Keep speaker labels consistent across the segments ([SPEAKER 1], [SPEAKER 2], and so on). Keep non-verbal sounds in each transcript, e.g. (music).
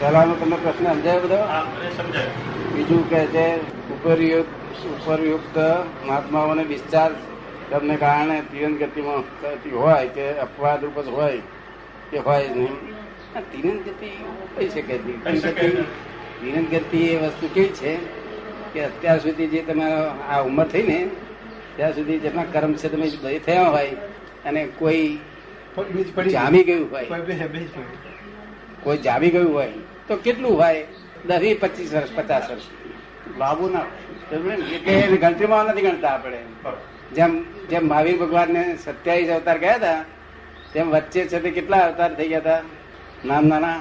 [SPEAKER 1] પહેલાનો તમને પ્રશ્ન સમજાયો બધો? બીજું કે છે ઉપરયુક્ત ઉપરયુક્ત મહાત્માઓને ડિસ્ચાર્જ તમને કારણે તિરંગ ગતિમાં થતી હોય કે અપવાદ રૂપ હોય કે હોય નહીં. આ ગતિ કહી શકે
[SPEAKER 2] કહી
[SPEAKER 1] ગતિ એ વસ્તુ કેવી છે કે અત્યાર સુધી જે તમે આ ઉંમર થઈ ને ત્યાં સુધી જેટલા કર્મ છે તમે ભય થયા હોય અને કોઈ જામી ગયું. હોય.
[SPEAKER 3] કોઈ
[SPEAKER 1] જામી ગયું હોય તો કેટલું હોય દસ પચીસ વર્ષ પચાસ વર્ષ. લાંબુ ના એટલે ગણતરીમાં નથી ગણતા આપણે. જેમ જેમ મહાવીર ભગવાન ને સત્યાવીસ અવતાર ગયા હતા તેમ વચ્ચે છે તે કેટલા અવતાર થઈ ગયા હતા? નામ નાના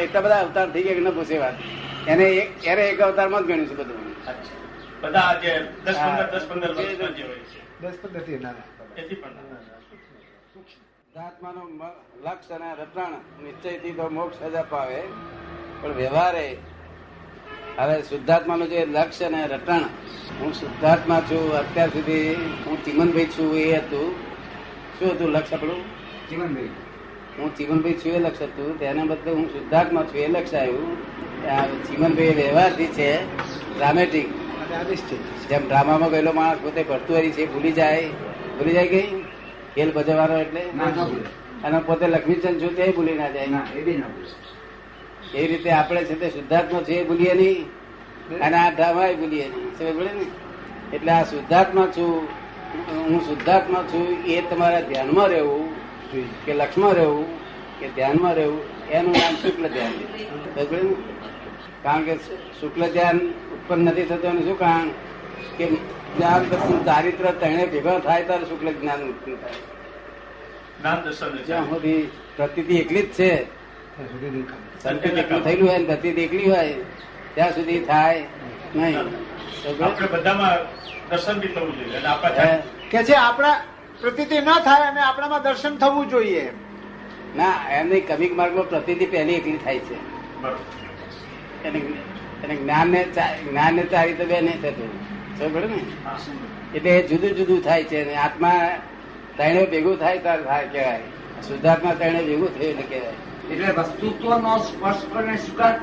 [SPEAKER 1] એટલા બધા અવતાર થઈ ગયા કે ન પૂછે વાત. એને એક એને એક અવતારમાં જ ગણ્યું છે બધું.
[SPEAKER 2] બધા દસ પંદર દસ પંદર
[SPEAKER 3] દસ પંદરથી ના
[SPEAKER 1] મ- લક્ષ્ય અને રટણ નિશ્ચયથી તો મોક્ષ જ અપાવે. પણ વ્યવહારે હવે શુદ્ધાત્માનું જે લક્ષ્ય અને રટણ હું શુદ્ધાત્મા છું અત્યાર સુધી હું ચિમનભાઈ છું એ હતું. શું હતું લક્ષ્ય આપણું?
[SPEAKER 3] જીવનભાઈ
[SPEAKER 1] હું ચિમનભાઈ છું એ લક્ષ્ય હતું. તેના બદલે હું શુદ્ધાત્મા છું એ લક્ષ્ય આવ્યું. આ ચિમનભાઈ વ્યવહારથી છે ડ્રામેટિક જેમ ડ્રામામાં ગયેલો માણસ પોતે ભરતુઆરી છે ભૂલી જાય. ભૂલી જાય ગઈ ખેલ ભજવાનો એટલે અને પોતે લક્ષ્મીચંદ છું તે ભૂલી ના જાય.
[SPEAKER 3] એ
[SPEAKER 1] રીતે આપણે છે તે શુદ્ધાત્મા છે એ ભૂલીએ નહીં. અને આ ડ્રામા એ ભૂલીએ નહીં. ને? એટલે આ શુદ્ધાત્મા છું હું શુદ્ધાત્મા છું એ તમારા ધ્યાનમાં રહેવું કે લક્ષમાં રહેવું કે ધ્યાનમાં રહેવું એનું નામ શુક્લ ધ્યાન. કારણ કે શુક્લ ધ્યાન ઉત્પન્ન નથી થતું એનું શું કારણ? કે જ્ઞાન દર્શન ચારિત્ર તેને ભેગા થાય ત્યારે શુક્લ જ્ઞાન ઉત્પન્ન થાય.
[SPEAKER 2] નામ દર્શન
[SPEAKER 1] જ્યાં સુધી પ્રતિતિ એકલી જ છે થયેલું હોય ને પ્રતિતિ એકલી હોય ત્યાં સુધી થાય નહીં.
[SPEAKER 2] આપણે બધામાં દર્શન બી થવું જોઈએ
[SPEAKER 3] કે છે આપણા પ્રતિતિ ના થાય અને આપણામાં દર્શન થવું જોઈએ
[SPEAKER 1] ના એમની કમિક માર્ગમાં પ્રતિતિ પહેલી એકલી થાય છે.
[SPEAKER 2] બરોબર.
[SPEAKER 1] એને એને જ્ઞાન ને જ્ઞાન ને ચારી તો બે નહીં થતું. ને? એટલે એ જુદું જુદું થાય છે અને આત્મા ત્રણે ભેગું થાય ત્યારે થાય કહેવાય. શુદ્ધાત્મા ત્રણે ભેગું થયું ને કહેવાય.
[SPEAKER 4] એટલે વસ્તુત્વનો સ્પષ્ટપણે સ્વીકાર.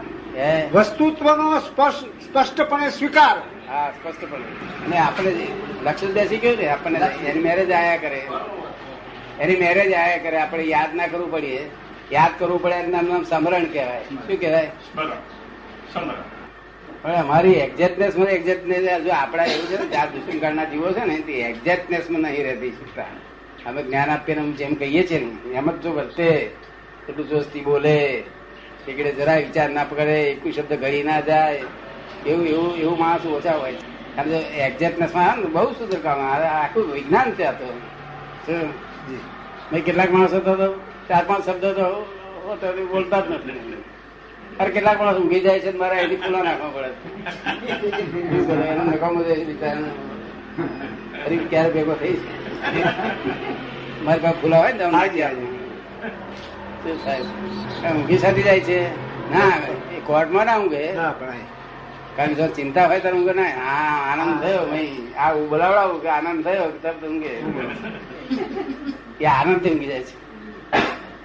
[SPEAKER 3] વસ્તુત્વનો સ્પષ્ટ સ્પષ્ટપણે સ્વીકાર.
[SPEAKER 1] હા સ્પષ્ટપણે. અને આપણે જે દેસી ગયું ને આપણને એની મેરેજ આયા કરે. એની મેરેજ આયા કરે આપણે યાદ ના કરવું પડીએ. યાદ કરવું પડે એના નામ સમરણ કહેવાય. શું કહેવાય?
[SPEAKER 2] બરોબર.
[SPEAKER 1] પણ અમારી એક્ઝેક્ટનેસમાં એક્ઝેક્ટનેસ જો આપડા એવું છે ને, ચાર દુષ્મકાળના જીવો છે ને તે એક્ઝેક્ટનેસમાં નહીં રહેતી શકતા અમે જ્ઞાન આપીને અમે જેમ કહીએ છીએ ને, એમ જ જો વર્તે, એટલું જોસ્તી બોલે, એકડે જરા વિચાર ના પકડે એક શબ્દ ઘડી ના જાય, એવું એવું એવું માણસ ઓછા હોય છે. કારણ કે એક્ઝેક્ટનેસમાં આવે ને, બહુ કામ આખું વિજ્ઞાન છે તો. મેં કેટલાક માણસો તો ચાર, પાંચ શબ્દો તો બોલતા જ નથી અરે કેટલાક માણસ ઊંઘી જાય છે મારે એની પુલા નાખવા પડે (laughs) એનું નકામો જાય છે અરે ક્યારે ભેગો થઈ છે મારી પાસે ફૂલા હોય ને તમે નાખી જાય સાહેબ ઊંઘી સાથી જાય છે? ના એ કોર્ટમાં ના ઊંઘે. કારણ કે જો ચિંતા હોય તો ઊંઘે ના હા આનંદ થયો ભાઈ. આ બોલાવડાવું કે આનંદ થયો તરત ઊંઘે. એ આનંદથી ઊંઘી જાય છે.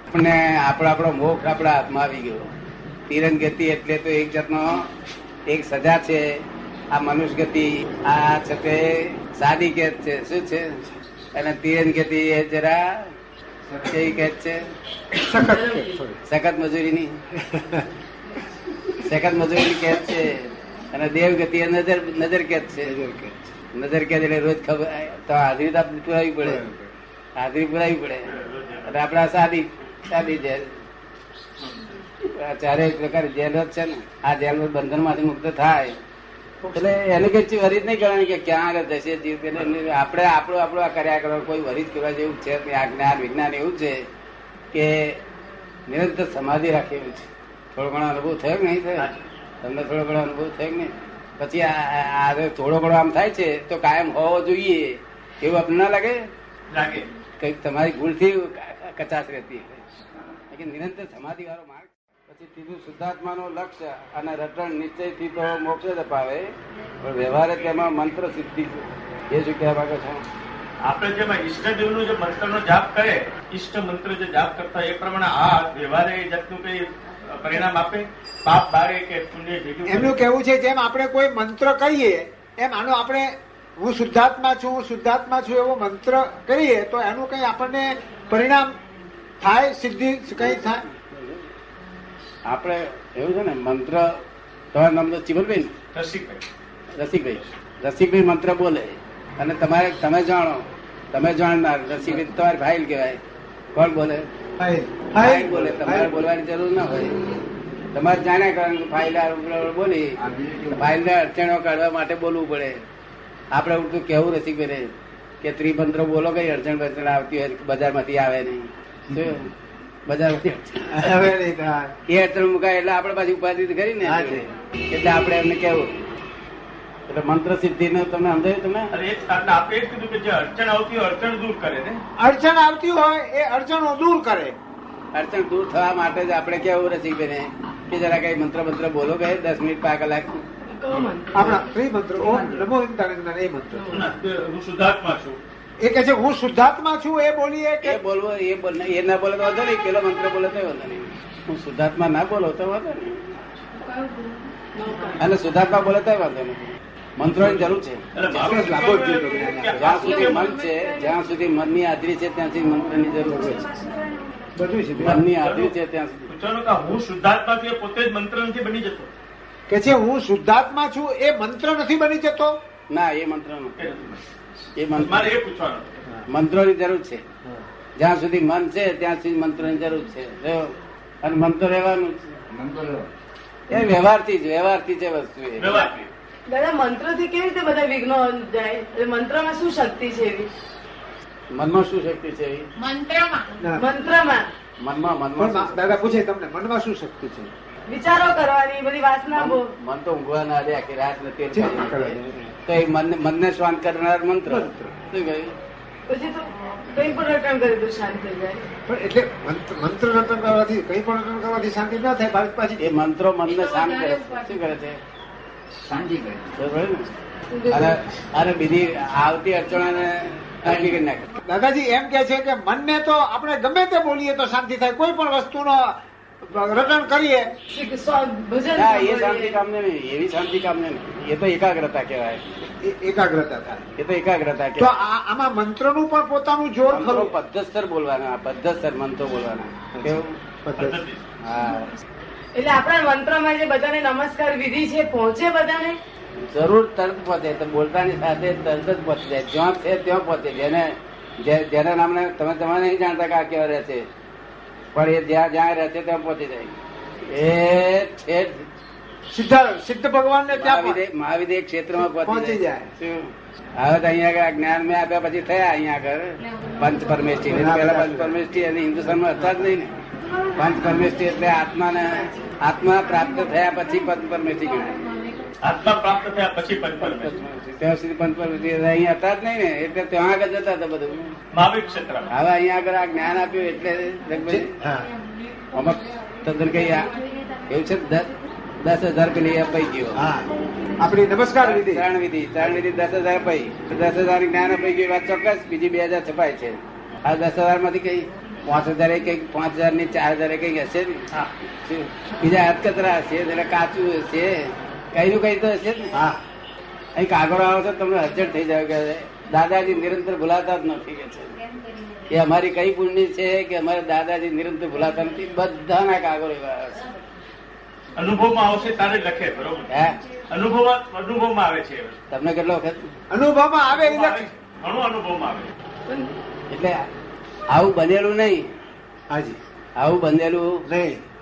[SPEAKER 1] આપણને આપણો આપણો મોક્ષ આપણા હાથમાં આવી ગયો. તિરંગ ગતિ એટલે તો એક જાતનો એક સજા છે. આ મનુષ્ય ગતિ આ છે તે સાદી કેદ છે. શું છે? અને તિરંગ ગતિ એ જરા કેવી કેદ છે.
[SPEAKER 3] સખત
[SPEAKER 1] મજૂરીની. સખત મજૂરીની કેદ છે. અને દેવ ગતિ એ નજર નજર કેદ છે. નજર કેદ એટલે રોજ ખબર તો હાજરી તો આપણે પુરાવી પડે. હાજરી પુરાવી પડે. એટલે આપણે સાદી સાદી જેલ ચારે પ્રકાર જેલ જ છે ને. આ જેલ બંધનમાંથી મુક્ત થાય. એટલે એને કઈ વરિત નહીં કરવાની કે ક્યાં આગળ જશે જીવ કે આપણે આપણું આપણું આ કર્યા કરવાનું કોઈ વરિત કરવા જેવું છે. આ જ્ઞાન વિજ્ઞાન એવું છે કે નિરંતર સમાધિ રાખે એવું છે. થોડો ઘણો અનુભવ થયો કે નહીં થયો? તમને થોડો ઘણો અનુભવ થયો કે નહીં? પછી આ- થોડો ઘણો આમ થાય છે તો કાયમ હોવો જોઈએ. એવું આપણને ના લાગે?
[SPEAKER 2] લાગે.
[SPEAKER 1] કંઈક તમારી ભૂલથી કચાશ રહેતી નિરંતર સમાધિ વાળો માર્ગ પછી ત્રીજું શુદ્ધાત્માનું લક્ષ્ય અને રટણ નિશ્ચયથી તો મોક્ષ જ અપાવે. પણ વ્યવહારે તેમાં મંત્ર સિદ્ધિ. એ શું કહેવા માંગો છો?
[SPEAKER 2] આપણે જેમાં ઈષ્ટદેવનું જે મંત્રનો જાપ કરે ઈષ્ટ મંત્ર જે જાપ કરતા એ પ્રમાણે આ વ્યવહારે એ જાતનું કઈ પરિણામ આપે? પાપ બારે કે પુણ્ય ભેગું
[SPEAKER 3] એમનું કહેવું છે જેમ આપણે કોઈ મંત્ર કહીએ એમ આનો આપણે હું શુદ્ધાત્મા છું હું શુદ્ધાત્મા છું એવો મંત્ર કરીએ તો એનું કઈ આપણને પરિણામ થાય સિદ્ધિ કઈ થાય?
[SPEAKER 1] આપણે એવું છે ને મંત્ર તમારું નામ તો ચિમનભાઈ?
[SPEAKER 2] રસિકભાઈ.
[SPEAKER 1] રસિકભાઈ. રસિકભાઈ મંત્ર બોલે. અને તમારે તમે જાણો તમે જાણનાર રસિકભાઈ તમારે ફાઇલ કહેવાય. કોણ બોલે? ફાઇલ. બોલે. તમારે બોલવાની જરૂર ના હોય. તમારે જાણ્યા કારણ કે ફાઇલ બોલી. ફાઇલ ને અડચણો કાઢવા માટે બોલવું પડે. આપણે ઉલટું કેવું રસિકભાઈ કે ત્રિમંત્ર બોલો કઈ અડચણ બચણ આવતી હોય બજારમાંથી આવે નહીં. એ મુકાય એટલે આપણે પાછી ઉપાધિ કરી ને. એટલે આપણે એમને કેવું એટલે મંત્ર સિદ્ધિ ને તમે? સમજાયું તમે
[SPEAKER 2] જ કીધું કે જે અડચણ આવતી હોય અડચણ દૂર કરે ને.
[SPEAKER 3] અડચણ આવતી હોય એ અડચણો દૂર કરે.
[SPEAKER 1] અડચણ દૂર થવા માટે જ આપણે કેવું રસિકભાઈ કે જરા કઈ મંત્ર મંત્ર બોલો કે દસ મિનિટ પાંચ કલાક
[SPEAKER 3] આપણા ત્રિ મંત્ર ઓમ નમો એ મંત્ર.
[SPEAKER 2] હું શુદ્ધાત્મા છું.
[SPEAKER 3] એ કે છે હું શુદ્ધાત્મા છું એ બોલીએ કે
[SPEAKER 1] બોલવો એ બોલ એ ના બોલે તો વાંધો નહીં પેલો મંત્ર બોલે તો વાંધો નહીં. હું શુદ્ધાત્મા ના બોલો તો વાંધો નહીં. અને શુદ્ધાત્મા બોલે તો વાંધો નહીં. મંત્રોની જરૂર છે. જ્યાં સુધી મન છે જ્યાં સુધી મનની હાજરી છે ત્યાં સુધી મંત્રની જરૂર હોય છે.
[SPEAKER 3] બધું છે.
[SPEAKER 1] મનની હાજરી છે ત્યાં સુધી.
[SPEAKER 2] હું શુદ્ધાત્મા છું પોતે જ મંત્ર નથી બની જતો.
[SPEAKER 3] કે છે હું શુદ્ધાત્મા છું એ મંત્ર નથી બની જતો.
[SPEAKER 1] ના એ મંત્ર નથી. એ મંત્ર
[SPEAKER 2] મારે એ
[SPEAKER 1] મંત્રોની જરૂર છે. જ્યાં સુધી મન છે ત્યાં સુધી મંત્રોની જરૂર છે. અને મન તો રહેવાનું છે. એ વ્યવહારથી જ વ્યવહારથી છે વસ્તુ એ.
[SPEAKER 5] દાદા મંત્રથી કેવી રીતે બધા વિઘ્નો જાય? મંત્ર મંત્રમાં શું શક્તિ છે એવી?
[SPEAKER 1] મનમાં શું શક્તિ છે એવી?
[SPEAKER 6] મંત્રમાં.
[SPEAKER 5] મંત્રમાં.
[SPEAKER 1] મનમાં મનમાં
[SPEAKER 3] દાદા પૂછે તમને મનમાં શું શક્તિ છે?
[SPEAKER 5] વિચારો કરવાની બધી વાસના બહુ.
[SPEAKER 1] મન મન તો ઊંઘવા ના દે આખી રાત નથી
[SPEAKER 3] ચિંતા કરવાની.
[SPEAKER 1] તો એ મનને મનને શાંત કરનાર મંત્ર.
[SPEAKER 3] મંત્ર.
[SPEAKER 1] શું કહ્યું
[SPEAKER 5] પછી તો કઈ પણ રટણ કરી તો શાંત થઈ જાય.
[SPEAKER 3] પણ એટલે મંત્ર મંત્ર કરવાથી કઈ પણ કરવાથી શાંતિ ના થાય ભારત
[SPEAKER 1] એ
[SPEAKER 3] પાછી
[SPEAKER 1] મંત્રો મનને શાંત કરે. શું કરે છે?
[SPEAKER 4] શાંતિ કરે.
[SPEAKER 1] બરોબર ને? અને અને બીજી આવતી અડચણોને નક્કી કરી નાખે.
[SPEAKER 3] દાદાજી એમ કે છે કે મનને તો આપણે ગમે તે બોલીએ તો શાંતિ થાય. કોઈ પણ વસ્તુનો રટણ કરીએ.
[SPEAKER 1] ના એ શાંતિ. કામને નહીં એવી શાંતિ કામને નહીં. એ તો એકાગ્રતા કહેવાય.
[SPEAKER 3] એ એકાગ્રતા થાય.
[SPEAKER 1] એ તો એકાગ્રતા
[SPEAKER 3] તો આમાં મંત્રનું પણ પોતાનું જોર
[SPEAKER 1] મંત્રો
[SPEAKER 3] ખરું.
[SPEAKER 1] પદ્ધતસર બોલવાના પદ્ધતસર મંત્રો બોલવાના. કેવું
[SPEAKER 3] પદ્ધતિ.
[SPEAKER 2] પદ્ધતિ.
[SPEAKER 1] હા.
[SPEAKER 5] એટલે આપણા મંત્રમાં જે બધાને નમસ્કાર વિધિ છે પહોંચે બધાને?
[SPEAKER 1] જરૂર તરત પહોંચે તો બોલતાની સાથે તરત જ પહોંચી. જાય જ્યાં છે ત્યાં પહોંચે. જેને જેના નામને તમે તમે નહીં જાણતા કે આ કેવા રહે છે. પણ એ જ્યાં જ્યાં રહે છે ત્યાં પહોંચી જાય. એ
[SPEAKER 3] સિદ્ધ સિદ્ધ ભગવાન ને ત્યાં
[SPEAKER 1] મહાવીર ક્ષેત્રમાં
[SPEAKER 3] પહોંચી જાય.
[SPEAKER 1] હવે તો અહીંયા આગળ જ્ઞાન મેં આપ્યા પછી થયા અહીંયા આગળ. પંચ પરમેષ્ઠી. પેલા પંચ પરમેષ્ઠી અને હિન્દુસ્તાનમાં હતા જ નહીં ને. પંચ પરમેષ્ઠી એટલે આત્માને આત્મા પ્રાપ્ત થયા પછી પંચ પરમેષ્ઠી ગણાય.
[SPEAKER 2] આત્મા પ્રાપ્ત થયા પછી પંચપરમેશ
[SPEAKER 1] ત્યાં સુધી પંચ અહીંયા હતા જ નહીં ને. એટલે ત્યાં આગળ જતા હતા બધું.
[SPEAKER 2] મહાવીર ક્ષેત્ર
[SPEAKER 1] હવે અહીંયા આગળ આ જ્ઞાન આપ્યું એટલે. અમુક તદ્દન કઈ એવું છે? દસ દસ હજાર પેલી અપાઈ ગયો.
[SPEAKER 3] હા. આપણી નમસ્કાર વિધિ.
[SPEAKER 1] ત્રણ વિધિ. ત્રણ વિધિ દસ હજાર અપાઈ. દસ હજાર જ્ઞાન અપાઈ ગયું વાત ચોક્કસ. બીજી બે હજાર છપાય છે. આ દસ હજારમાંથી કઈ પાંચ હજાર કઈ પાંચ હજારની ચાર હજાર કઈ હશે ને
[SPEAKER 2] હા.
[SPEAKER 1] બીજા હાથ કચરા હશે એટલે કાચું હશે. કઈ નું કઈ તો હશે ને?
[SPEAKER 3] હા.
[SPEAKER 1] અહીં કાગળો આવે છે તમને અર્જન્ટ થઈ જાય કે દાદાજી નિરંતર ભૂલાતા જ નથી કે છે. એ અમારી કઈ પુણ્ય છે કે અમારે દાદાજી નિરંતર ભૂલાતા નથી? બધાના કાગળો એવા આવે છે.
[SPEAKER 2] અનુભવમાં આવશે તારે લખે બરોબર?
[SPEAKER 1] હે?
[SPEAKER 2] અનુભવ અનુભવમાં આવે છે
[SPEAKER 1] તમને કેટલો વખત?
[SPEAKER 3] અનુભવમાં આવે એ
[SPEAKER 2] અનુભવમાં આવે
[SPEAKER 1] એટલે આવું બનેલું નહીં.
[SPEAKER 3] હાજી.
[SPEAKER 1] આવું બનેલું
[SPEAKER 3] નહીં.